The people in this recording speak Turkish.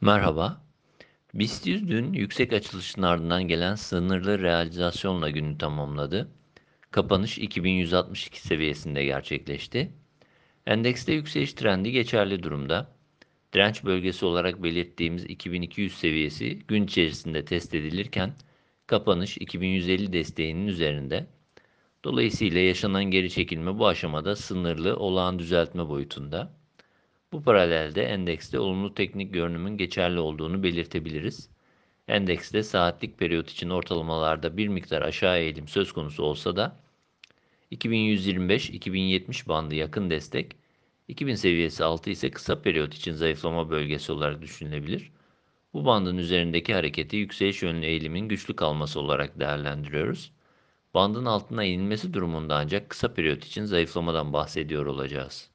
Merhaba. BIST 100 dün yüksek açılışın ardından gelen sınırlı realizasyonla günü tamamladı. Kapanış 2162 seviyesinde gerçekleşti. Endekste yükseliş trendi geçerli durumda. Direnç bölgesi olarak belirttiğimiz 2200 seviyesi gün içerisinde test edilirken kapanış 2150 desteğinin üzerinde. Dolayısıyla yaşanan geri çekilme bu aşamada sınırlı olağan düzeltme boyutunda. Bu paralelde endekste olumlu teknik görünümün geçerli olduğunu belirtebiliriz. Endekste saatlik periyot için ortalamalarda bir miktar aşağı eğilim söz konusu olsa da 2125-2070 bandı yakın destek, 2000 seviyesi altı ise kısa periyot için zayıflama bölgesi olarak düşünülebilir. Bu bandın üzerindeki hareketi yükseliş yönlü eğilimin güçlü kalması olarak değerlendiriyoruz. Bandın altına inilmesi durumunda ancak kısa periyot için zayıflamadan bahsediyor olacağız.